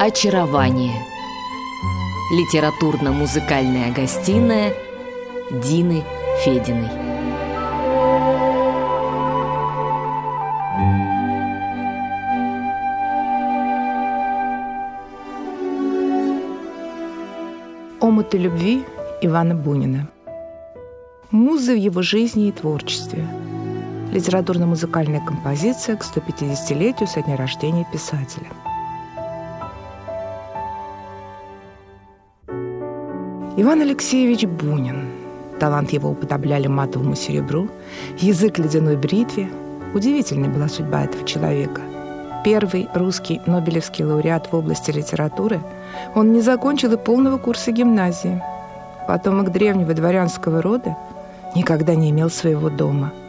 Очарование. Литературно-музыкальная гостиная Дины Фединой. Омуты любви Ивана Бунина. Музы в его жизни и творчестве. Литературно-музыкальная композиция к 150-летию со дня рождения писателя. Иван Алексеевич Бунин. Талант его уподобляли матовому серебру, язык ледяной бритве. Удивительной была судьба этого человека. Первый русский Нобелевский лауреат в области литературы, он не закончил и полного курса гимназии. Потомок древнего дворянского рода никогда не имел своего дома –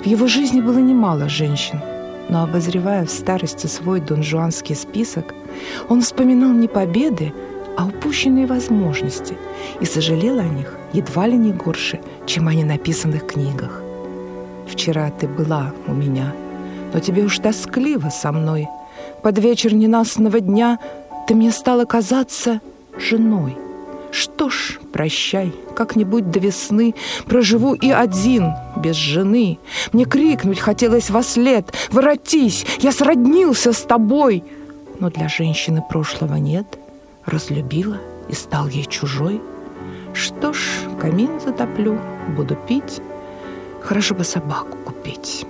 в его жизни было немало женщин, но обозревая в старости свой донжуанский список, он вспоминал не победы, а упущенные возможности и сожалел о них едва ли не горше, чем о ненаписанных книгах. «Вчера ты была у меня, но тебе уж тоскливо со мной. Под вечер ненастного дня ты мне стала казаться женой. Что ж, прощай, как-нибудь до весны проживу и один, без жены. Мне крикнуть хотелось во след «Воротись! Я сроднился с тобой!» Но для женщины прошлого нет. Разлюбила и стал ей чужой. Что ж, камин затоплю, буду пить. Хорошо бы собаку купить.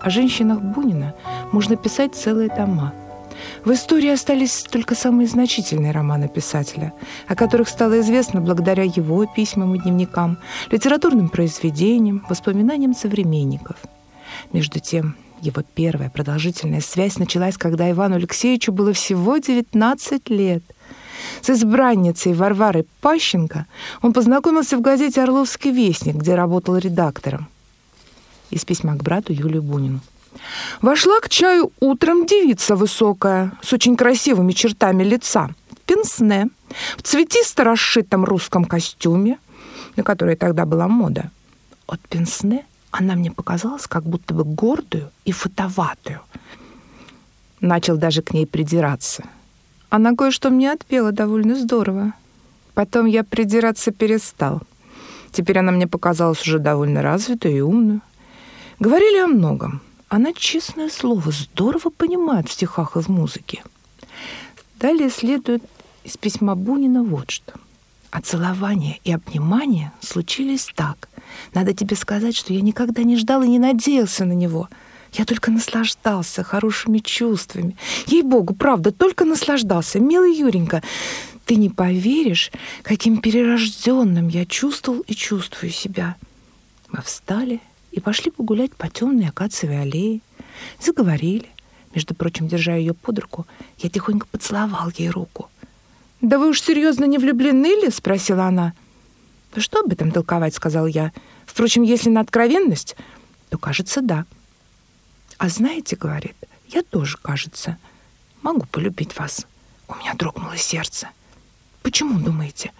О женщинах Бунина можно писать целые тома – в истории остались только самые значительные романы писателя, о которых стало известно благодаря его письмам и дневникам, литературным произведениям, воспоминаниям современников. Между тем, его первая продолжительная связь началась, когда Ивану Алексеевичу было всего 19 лет. С избранницей Варварой Пащенко он познакомился в газете «Орловский вестник», где работал редактором. Из письма к брату Юлию Бунину. Вошла к чаю утром девица высокая, с очень красивыми чертами лица, пенсне, в цветисто расшитом русском костюме, на который тогда была мода. От пенсне она мне показалась как будто бы гордую и фотоватую. Начал даже к ней придираться. Она кое-что мне отпела довольно здорово. Потом я придираться перестал. Теперь она мне показалась уже довольно развитую и умную. Говорили о многом — она, честное слово, здорово понимает в стихах и в музыке. Далее следует из письма Бунина вот что. А целование и обнимание случились так. Надо тебе сказать, что я никогда не ждал и не надеялся на него. Я только наслаждался хорошими чувствами. Ей-богу, правда, только наслаждался. Милый Юренька, ты не поверишь, каким перерожденным я чувствовал и чувствую себя. Мы встали и пошли погулять по темной акациевой аллее. Заговорили. Между прочим, держа ее под руку, я тихонько поцеловал ей руку. «Да вы уж серьезно не влюблены ли?» — спросила она. «Да что об этом толковать?» — сказал я. «Впрочем, если на откровенность, то, кажется, да». «А знаете, — говорит, — я тоже, кажется, могу полюбить вас». У меня дрогнуло сердце. «Почему, думаете?»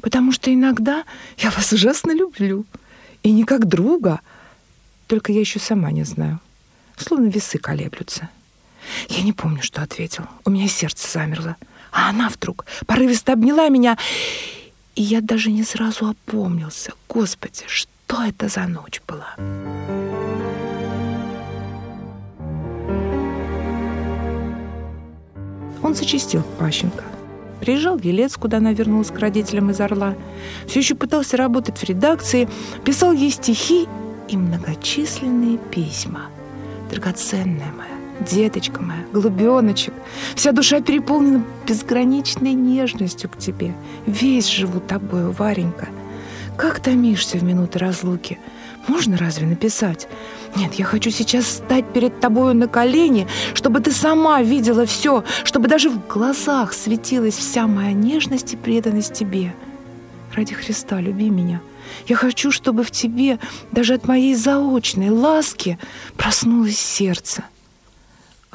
«Потому что иногда я вас ужасно люблю. И не как друга, только я еще сама не знаю. Словно весы колеблются. Я не помню, что ответил. У меня сердце замерло. А она вдруг порывисто обняла меня, и я даже не сразу опомнился. Господи, что это за ночь была? Он зачистил Пащенко. Приезжал в Елец, куда она вернулась к родителям из Орла. Все еще пытался работать в редакции, писал ей стихи и многочисленные письма. Драгоценная моя, деточка моя, голубеночек, вся душа переполнена безграничной нежностью к тебе. Весь живу тобою, Варенька. Как томишься в минуты разлуки? Можно разве написать? Нет, я хочу сейчас стать перед тобою на колени, чтобы ты сама видела все, чтобы даже в глазах светилась вся моя нежность и преданность тебе. Ради Христа, люби меня — я хочу, чтобы в тебе даже от моей заочной ласки проснулось сердце.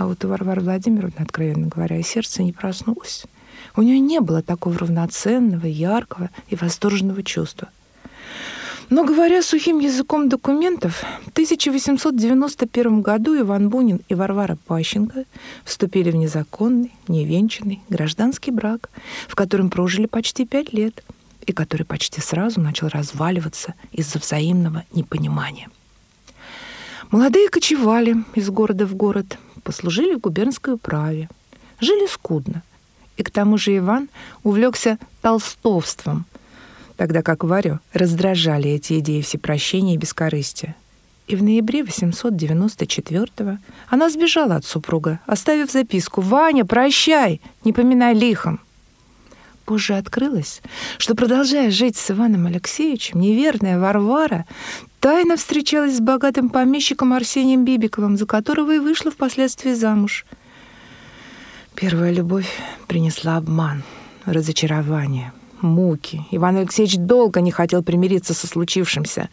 А вот у Варвары Владимировны, откровенно говоря, сердце не проснулось. У нее не было такого равноценного, яркого и восторженного чувства. Но говоря сухим языком документов, в 1891 году Иван Бунин и Варвара Пащенко вступили в незаконный, невенчанный гражданский брак, в котором прожили почти пять лет и который почти сразу начал разваливаться из-за взаимного непонимания. Молодые кочевали из города в город, послужили в губернской управе, жили скудно. И к тому же Иван увлекся толстовством – тогда как Варю раздражали эти идеи всепрощения и бескорыстия. И в ноябре 894-го она сбежала от супруга, оставив записку «Ваня, прощай, не поминай лихом». Позже открылось, что, продолжая жить с Иваном Алексеевичем, неверная Варвара тайно встречалась с богатым помещиком Арсением Бибиковым, за которого и вышла впоследствии замуж. Первая любовь принесла обман, разочарование — муки. Иван Алексеевич долго не хотел примириться со случившимся.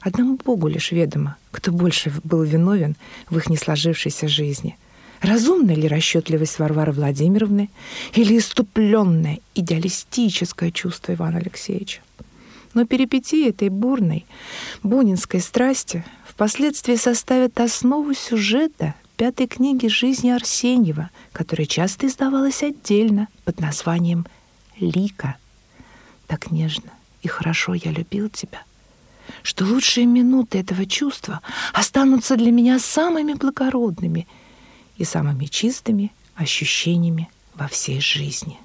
Одному Богу лишь ведомо, кто больше был виновен в их несложившейся жизни. Разумна ли расчетливость Варвары Владимировны или иступленное идеалистическое чувство Ивана Алексеевича? Но перипетии этой бурной, бунинской страсти впоследствии составят основу сюжета пятой книги жизни Арсеньева, которая часто издавалась отдельно под названием Лика, так нежно и хорошо я любил тебя, что лучшие минуты этого чувства останутся для меня самыми благородными и самыми чистыми ощущениями во всей жизни.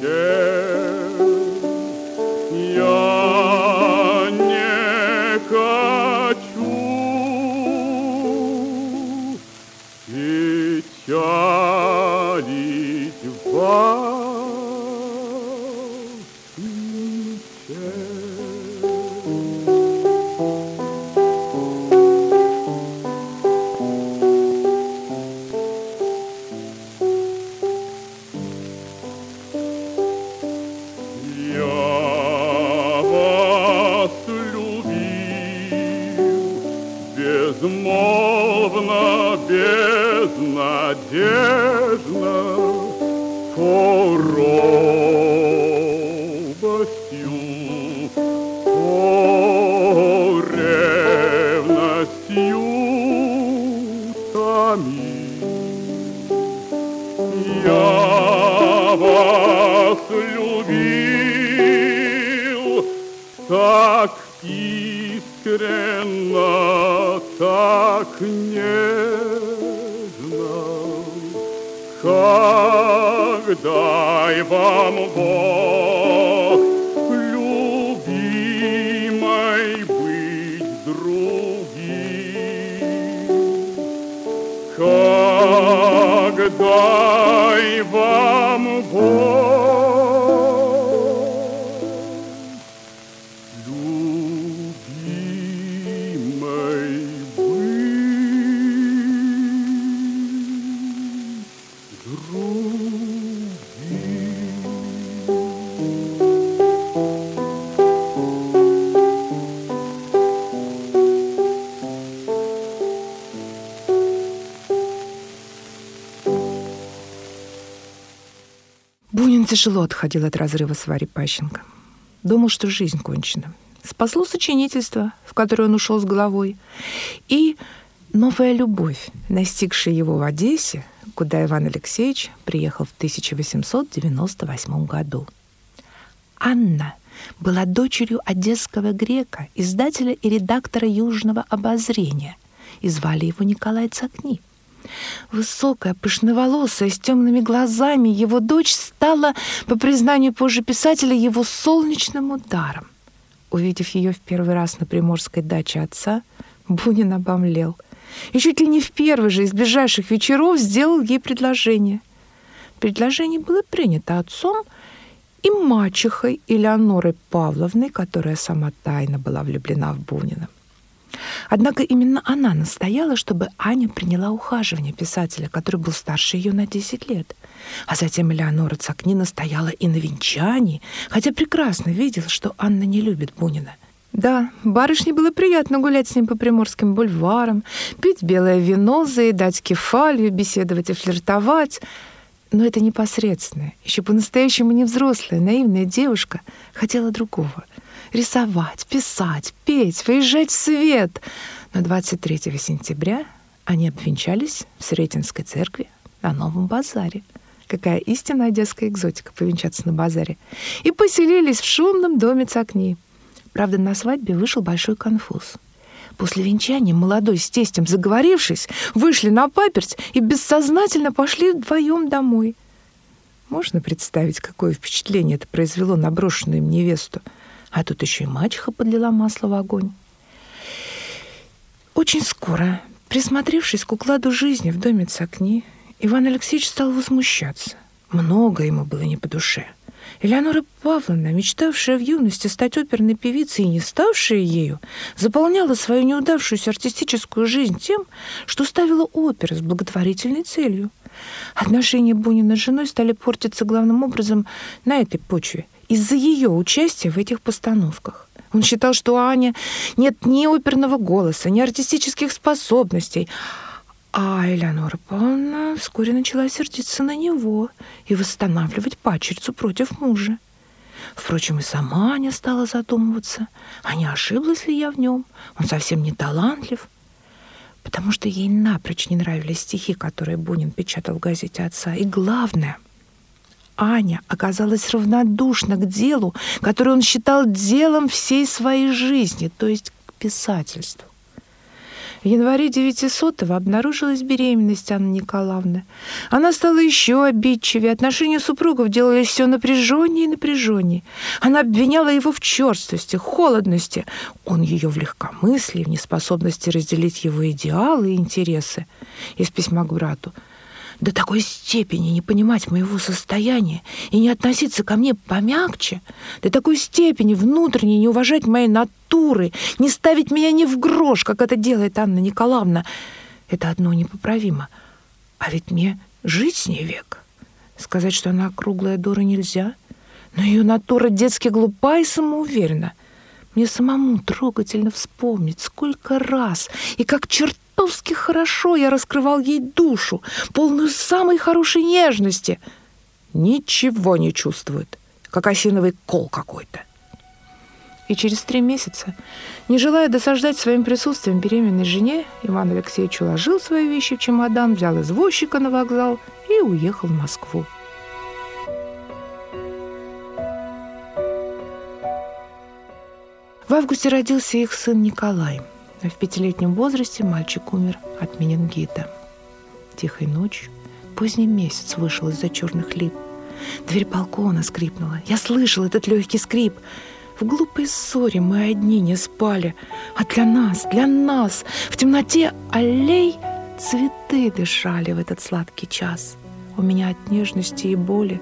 Дай тяжело отходил от разрыва с Варей Пащенко. Думал, что жизнь кончена. Спасло сочинительство, в которое он ушел с головой, и новая любовь, настигшая его в Одессе, куда Иван Алексеевич приехал в 1898 году. Анна была дочерью одесского грека, издателя и редактора «Южного обозрения», и звали его Николай Цакни. Высокая, пышноволосая, с темными глазами, его дочь стала, по признанию позже писателя, его солнечным ударом. Увидев ее в первый раз на приморской даче отца, Бунин обомлел. И чуть ли не в первый же из ближайших вечеров сделал ей предложение. Предложение было принято отцом и мачехой Элеонорой Павловной, которая сама тайно была влюблена в Бунина. Однако именно она настояла, чтобы Аня приняла ухаживание писателя, который был старше ее на 10 лет. А затем Элеонора Цакни настояла и на венчании, хотя прекрасно видела, что Анна не любит Бунина. Да, барышне было приятно гулять с ним по приморским бульварам, пить белое вино, заедать кефалью, беседовать и флиртовать. Но это непосредственное, еще по-настоящему невзрослая, наивная девушка хотела другого — рисовать, писать, петь, выезжать в свет. Но 23 сентября они обвенчались в Сретенской церкви на Новом базаре. Какая истинная детская экзотика повенчаться на базаре. И поселились в шумном доме Цакни. Правда, на свадьбе вышел большой конфуз. После венчания молодой с тестем, заговорившись, вышли на паперть и бессознательно пошли вдвоем домой. Можно представить, какое впечатление это произвело на брошенную им невесту — а тут еще и мачеха подлила масло в огонь. Очень скоро, присмотревшись к укладу жизни в доме Цакни, Иван Алексеевич стал возмущаться. Много ему было не по душе. Элеонора Павловна, мечтавшая в юности стать оперной певицей и не ставшая ею, заполняла свою неудавшуюся артистическую жизнь тем, что ставила оперы с благотворительной целью. Отношения Бунина с женой стали портиться главным образом на этой почве – из-за ее участия в этих постановках. Он считал, что у Ани нет ни оперного голоса, ни артистических способностей. А Элеонора Павловна вскоре начала сердиться на него и восстанавливать пачерицу против мужа. Впрочем, и сама Аня стала задумываться, а не ошиблась ли я в нем? Он совсем не талантлив. Потому что ей напрочь не нравились стихи, которые Бунин печатал в газете отца. И главное — Аня оказалась равнодушна к делу, которое он считал делом всей своей жизни, то есть к писательству. В январе 900-го обнаружилась беременность Анны Николаевны. Она стала еще обидчивее, отношения супругов делались все напряженнее и напряженнее. Она обвиняла его в черствости, холодности, он ее в легкомыслии, в неспособности разделить его идеалы и интересы. Из письма к брату – до такой степени не понимать моего состояния и не относиться ко мне помягче, до такой степени внутренне не уважать моей натуры, не ставить меня ни в грош, как это делает Анна Николаевна, это одно непоправимо. А ведь мне жить с ней век. Сказать, что она круглая дура нельзя, но ее натура детски глупа и самоуверена. Мне самому трогательно вспомнить, сколько раз и как черт чертовски хорошо я раскрывал ей душу, полную самой хорошей нежности. Ничего не чувствует, как осиновый кол какой-то. И через три месяца, не желая досаждать своим присутствием беременной жене, Иван Алексеевич уложил свои вещи в чемодан, взял извозчика на вокзал и уехал в Москву. В августе родился их сын Николай – в пятилетнем возрасте мальчик умер от менингита. Тихой ночью, поздний месяц вышел из-за черных лип. Дверь балкона скрипнула. Я слышал этот легкий скрип. В глупой ссоре мы одни не спали. А для нас, для нас, в темноте аллей цветы дышали в этот сладкий час. У меня от нежности и боли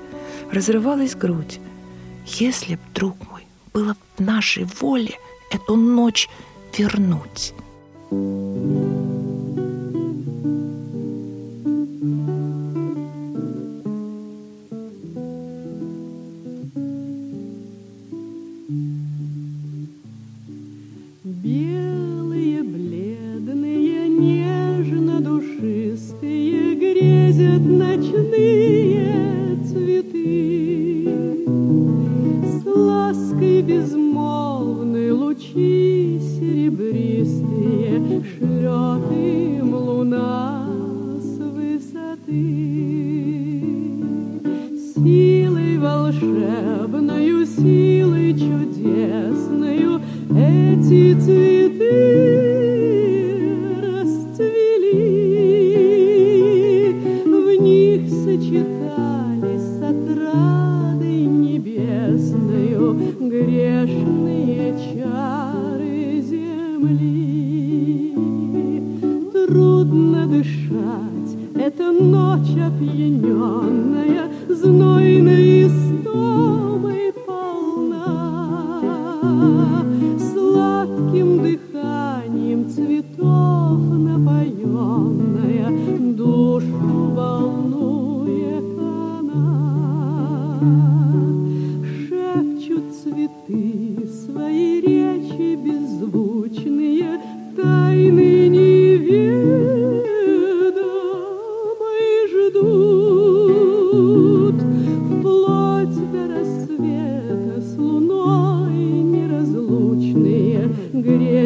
разрывалась грудь. Если б, друг мой, было в нашей воле эту ночь вернуть.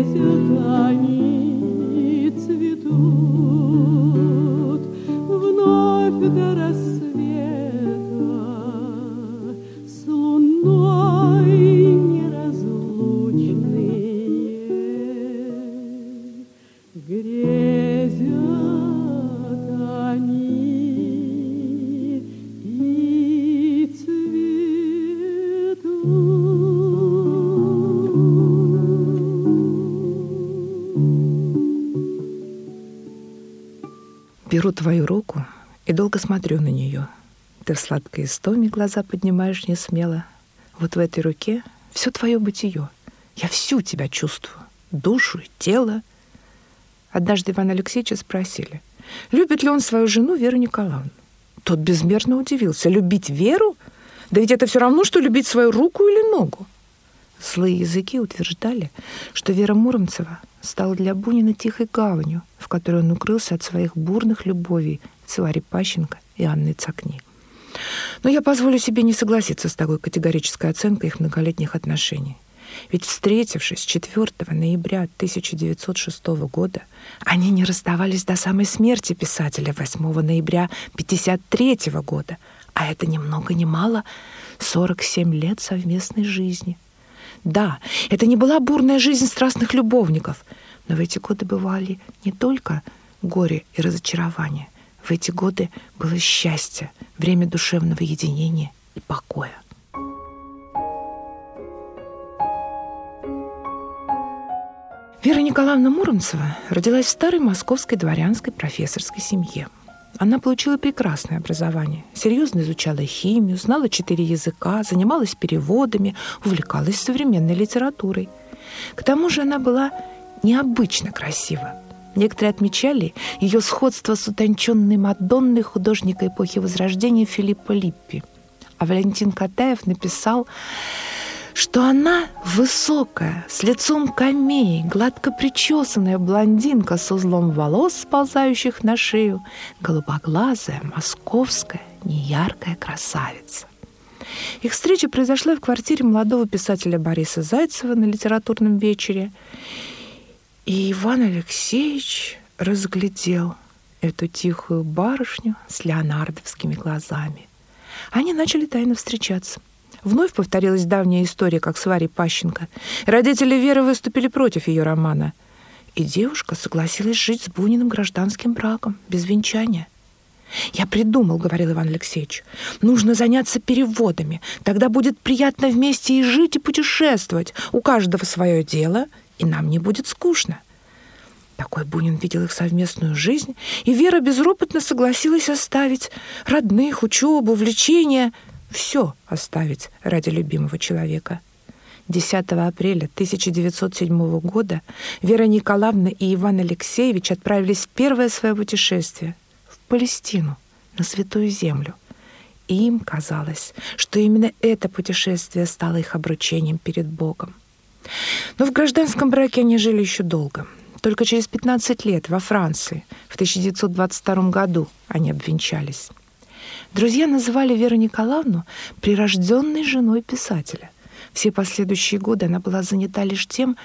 Грезят они Беру твою руку и долго смотрю на нее. Ты в сладкой истоме глаза поднимаешь не смело. Вот в этой руке все твое бытие. Я всю тебя чувствую. Душу и тело. Однажды Ивана Алексеевича спросили, любит ли он свою жену Веру Николаевну. Тот безмерно удивился. Любить Веру? Да ведь это все равно, что любить свою руку или ногу. Злые языки утверждали, что Вера Муромцева стала для Бунина тихой гаванью, в которой он укрылся от своих бурных любовей с Варей Пащенко и Анной Цакни. Но я позволю себе не согласиться с такой категорической оценкой их многолетних отношений. Ведь, встретившись 4 ноября 1906 года, они не расставались до самой смерти писателя 8 ноября 1953 года, а это ни много ни мало 47 лет совместной жизни. Да, это не была бурная жизнь страстных любовников, но в эти годы бывали не только горе и разочарование. В эти годы было счастье, время душевного единения и покоя. Вера Николаевна Муромцева родилась в старой московской дворянской профессорской семье. Она получила прекрасное образование, серьезно изучала химию, знала четыре языка, занималась переводами, увлекалась современной литературой. К тому же она была необычно красива. Некоторые отмечали ее сходство с утонченной Мадонной художника эпохи Возрождения Филиппа Липпи. А Валентин Катаев написал что она высокая, с лицом камей, гладко причесанная блондинка с узлом волос, сползающих на шею, голубоглазая, московская, неяркая красавица. Их встреча произошла в квартире молодого писателя Бориса Зайцева на литературном вечере. И Иван Алексеевич разглядел эту тихую барышню с леонардовскими глазами. Они начали тайно встречаться. Вновь повторилась давняя история, как с Варей Пащенко. Родители Веры выступили против ее романа. И девушка согласилась жить с Буниным гражданским браком, без венчания. «Я придумал», — говорил Иван Алексеевич. «Нужно заняться переводами. Тогда будет приятно вместе и жить, и путешествовать. У каждого свое дело, и нам не будет скучно». Такой Бунин видел их совместную жизнь, и Вера безропотно согласилась оставить родных, учебу, увлечения — все оставить ради любимого человека. 10 апреля 1907 года Вера Николаевна и Иван Алексеевич отправились в первое свое путешествие в Палестину, на Святую Землю. И им казалось, что именно это путешествие стало их обручением перед Богом. Но в гражданском браке они жили еще долго. Только через 15 лет во Франции, в 1922 году, они обвенчались. Друзья называли Веру Николаевну прирожденной женой писателя. Все последующие годы она была занята лишь тем,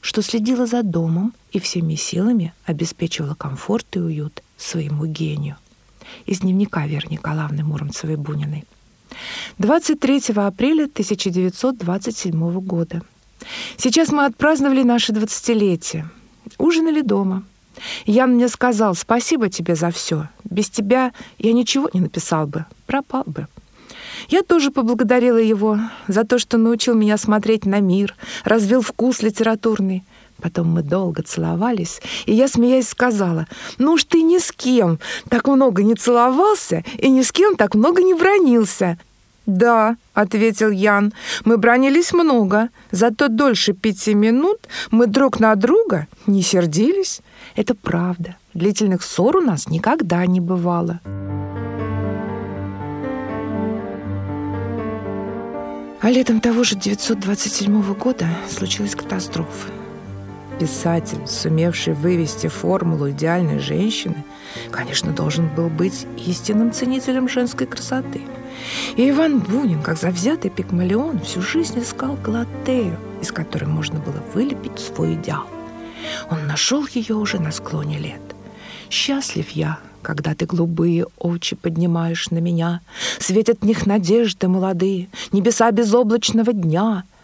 что следила за домом и всеми силами обеспечивала комфорт и уют своему гению. Из дневника Веры Николаевны Муромцевой-Буниной. 23 апреля 1927 года. Сейчас мы отпраздновали наше двадцатилетие. Ужинали дома. Ян мне сказал, спасибо тебе за все. Без тебя я ничего не написал бы, пропал бы. Я тоже поблагодарила его за то, что научил меня смотреть на мир, развил вкус литературный. Потом мы долго целовались, и я, смеясь, сказала, «Ну уж ты ни с кем так много не целовался и ни с кем так много не бронился». «Да», — ответил Ян, — «мы бронились много, зато дольше пяти минут мы друг на друга не сердились. Это правда, длительных ссор у нас никогда не бывало». А летом того же 927 года случилась катастрофа. Писатель, сумевший вывести формулу идеальной женщины, конечно, должен был быть истинным ценителем женской красоты. И Иван Бунин, как завзятый пигмалион, всю жизнь искал Галатею, из которой можно было вылепить свой идеал. Он нашел ее уже на склоне лет. «Счастлив я, когда ты голубые очи поднимаешь на меня, Светят в них надежды молодые, Небеса безоблачного дня —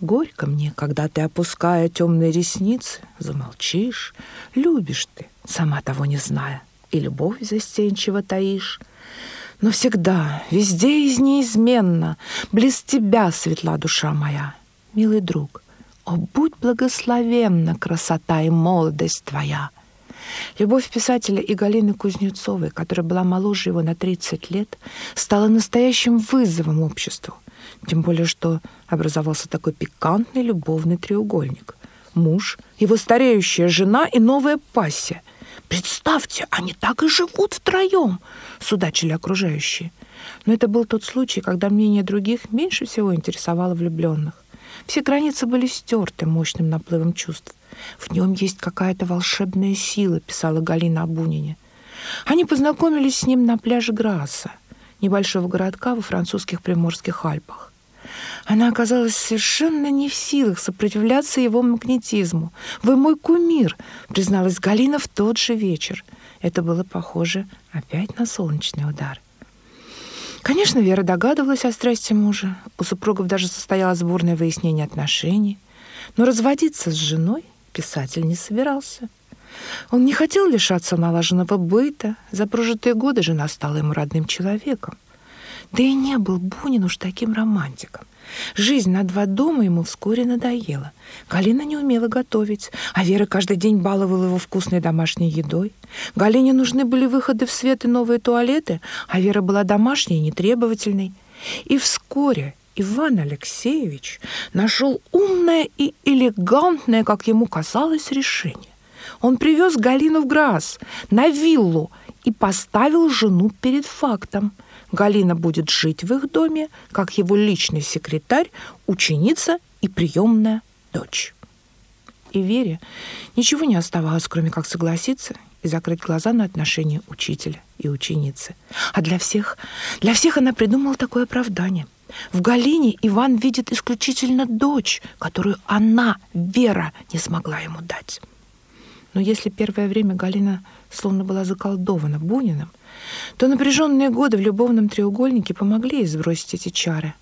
Горько мне, когда ты, опуская темные ресницы, замолчишь. Любишь ты, сама того не зная, и любовь застенчиво таишь. Но всегда, везде и неизменно, близ тебя светла душа моя. Милый друг, о, будь благословенна красота и молодость твоя. Любовь писателя и Галины Кузнецовой, которая была моложе его на 30 лет, стала настоящим вызовом обществу. Тем более, что образовался такой пикантный любовный треугольник. Муж, его стареющая жена и новая пассия. Представьте, они так и живут втроем, судачили окружающие. Но это был тот случай, когда мнение других меньше всего интересовало влюбленных. Все границы были стерты мощным наплывом чувств. В нем есть какая-то волшебная сила, писала Галина Абунине. Они познакомились с ним на пляже Грасса, небольшого городка во французских Приморских Альпах. Она оказалась совершенно не в силах сопротивляться его магнетизму. «Вы мой кумир», — призналась Галина в тот же вечер. Это было похоже опять на солнечный удар. Конечно, Вера догадывалась о страсти мужа. У супругов даже состоялось бурное выяснение отношений. Но разводиться с женой писатель не собирался. Он не хотел лишаться налаженного быта. За прожитые годы жена стала ему родным человеком. Да и не был Бунин уж таким романтиком. Жизнь на два дома ему вскоре надоела. Галина не умела готовить, а Вера каждый день баловала его вкусной домашней едой. Галине нужны были выходы в свет и новые туалеты, а Вера была домашней и нетребовательной. И вскоре Иван Алексеевич нашел умное и элегантное, как ему казалось, решение. Он привез Галину в Грас, на виллу, и поставил жену перед фактом – Галина будет жить в их доме, как его личный секретарь, ученица и приемная дочь. И Вере ничего не оставалось, кроме как согласиться и закрыть глаза на отношения учителя и ученицы. А для всех, для всех она придумала такое оправдание. В Галине Иван видит исключительно дочь, которую она, Вера, не смогла ему дать. Но если первое время Галина словно была заколдована Буниным, то напряженные годы в любовном треугольнике помогли ей сбросить эти чары.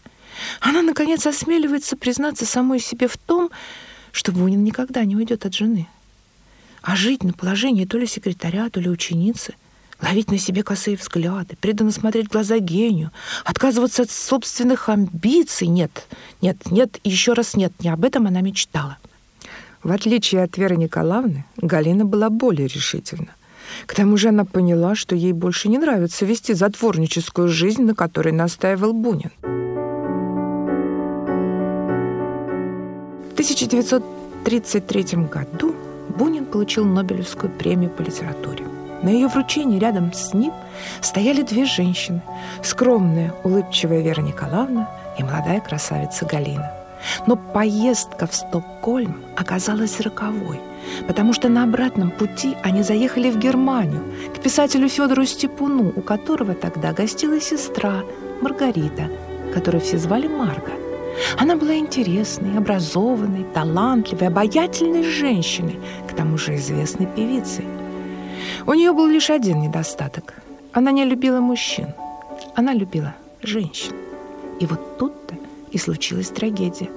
Она, наконец, осмеливается признаться самой себе в том, что Бунин никогда не уйдет от жены. А жить на положении то ли секретаря, то ли ученицы, ловить на себе косые взгляды, преданно смотреть в глаза гению, отказываться от собственных амбиций. Нет, нет, нет, еще раз нет, не об этом она мечтала. В отличие от Веры Николаевны, Галина была более решительна. К тому же она поняла, что ей больше не нравится вести затворническую жизнь, на которой настаивал Бунин. В 1933 году Бунин получил Нобелевскую премию по литературе. На ее вручении рядом с ним стояли две женщины – скромная, улыбчивая Вера Николаевна и молодая красавица Галина. Но поездка в Стокгольм оказалась роковой – потому что на обратном пути они заехали в Германию к писателю Федору Степуну, у которого тогда гостила сестра Маргарита, которую все звали Марга. Она была интересной, образованной, талантливой, обаятельной женщиной, к тому же известной певицей. У нее был лишь один недостаток. Она не любила мужчин. Она любила женщин. И вот тут-то и случилась трагедия.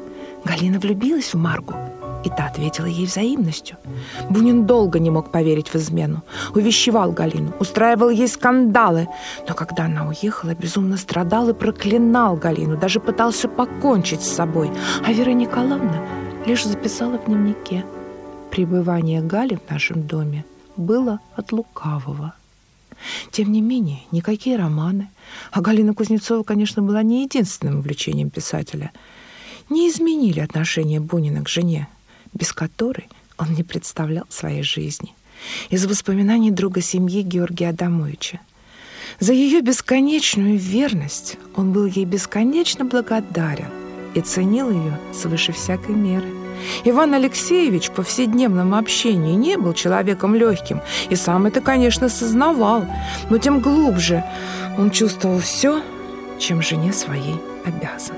Галина влюбилась в Маргу – и та ответила ей взаимностью. Бунин долго не мог поверить в измену. Увещевал Галину, устраивал ей скандалы. Но когда она уехала, безумно страдал и проклинал Галину, даже пытался покончить с собой. А Вера Николаевна лишь записала в дневнике. Пребывание Гали в нашем доме было от лукавого. Тем не менее, никакие романы, а Галина Кузнецова, конечно, была не единственным увлечением писателя, не изменили отношение Бунина к жене, без которой он не представлял своей жизни. Из воспоминаний друга семьи Георгия Адамовича. За ее бесконечную верность он был ей бесконечно благодарен и ценил ее свыше всякой меры. Иван Алексеевич в повседневном общении не был человеком легким и сам это, конечно, сознавал, но тем глубже он чувствовал все, чем жене своей обязан.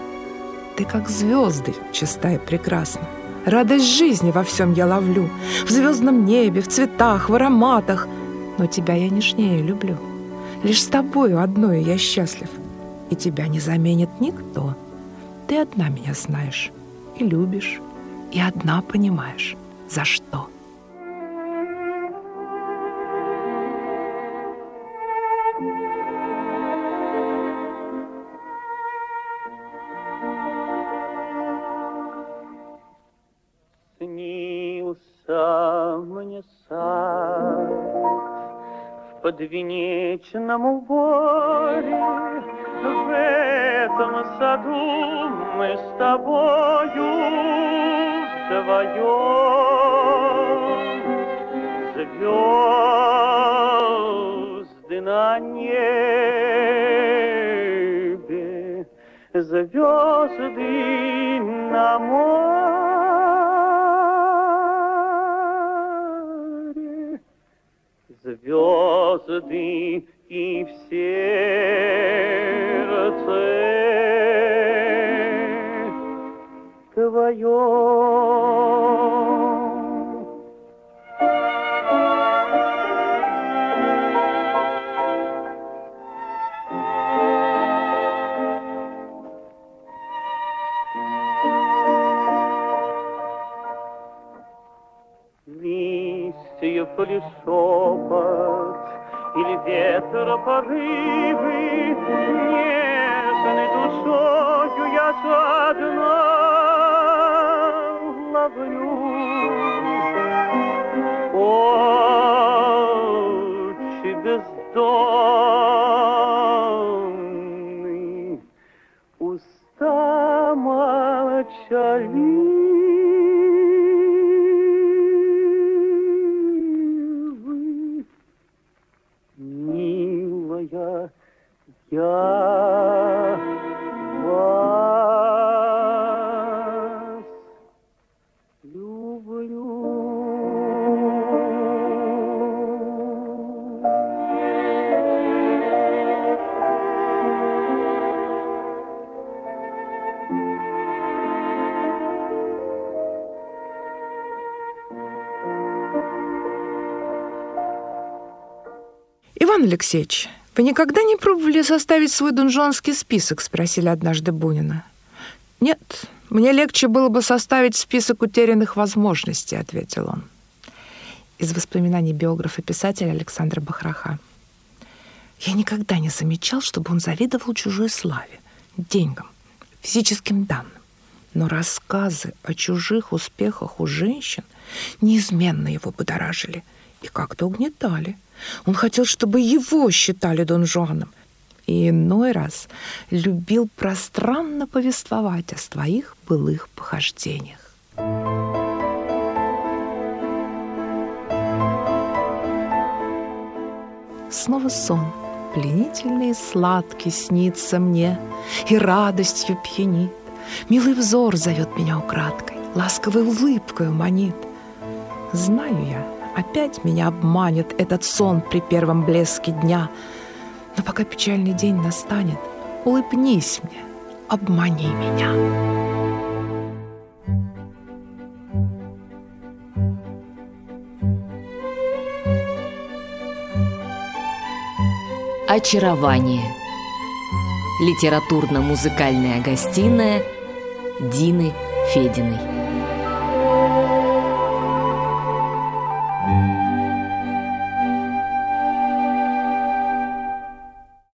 Ты как звезды, чистая прекрасна. Радость жизни во всем я ловлю, в звездном небе, в цветах, в ароматах. Но тебя я нежнее люблю. Лишь с тобою одною я счастлив, и тебя не заменит никто. Ты одна меня знаешь и любишь, и одна понимаешь, за что. Снился мне сад в подвенечном уборе, в этом саду мы с тобою вдвоем звезды на небе, звезды на море, звезды arrivi Иван Алексеевич, вы никогда не пробовали составить свой дунжонский список? Спросили однажды Бунина. Нет, мне легче было бы составить список утерянных возможностей, ответил он. Из воспоминаний биографа писателя Александра Бахраха. Я никогда не замечал, чтобы он завидовал чужой славе, деньгам, физическим данным. Но рассказы о чужих успехах у женщин неизменно его будоражили и как-то угнетали. Он хотел, чтобы его считали Дон Жуаном. И иной раз любил пространно повествовать о своих былых похождениях. Снова сон, пленительный и сладкий снится мне, И радостью пьянит. Милый взор зовет меня украдкой, Ласковой улыбкой манит. Знаю я, опять меня обманет Этот сон при первом блеске дня. Но пока печальный день настанет, Улыбнись мне, обмани меня. Очарование. Литературно-музыкальная гостиная Дины Фединой.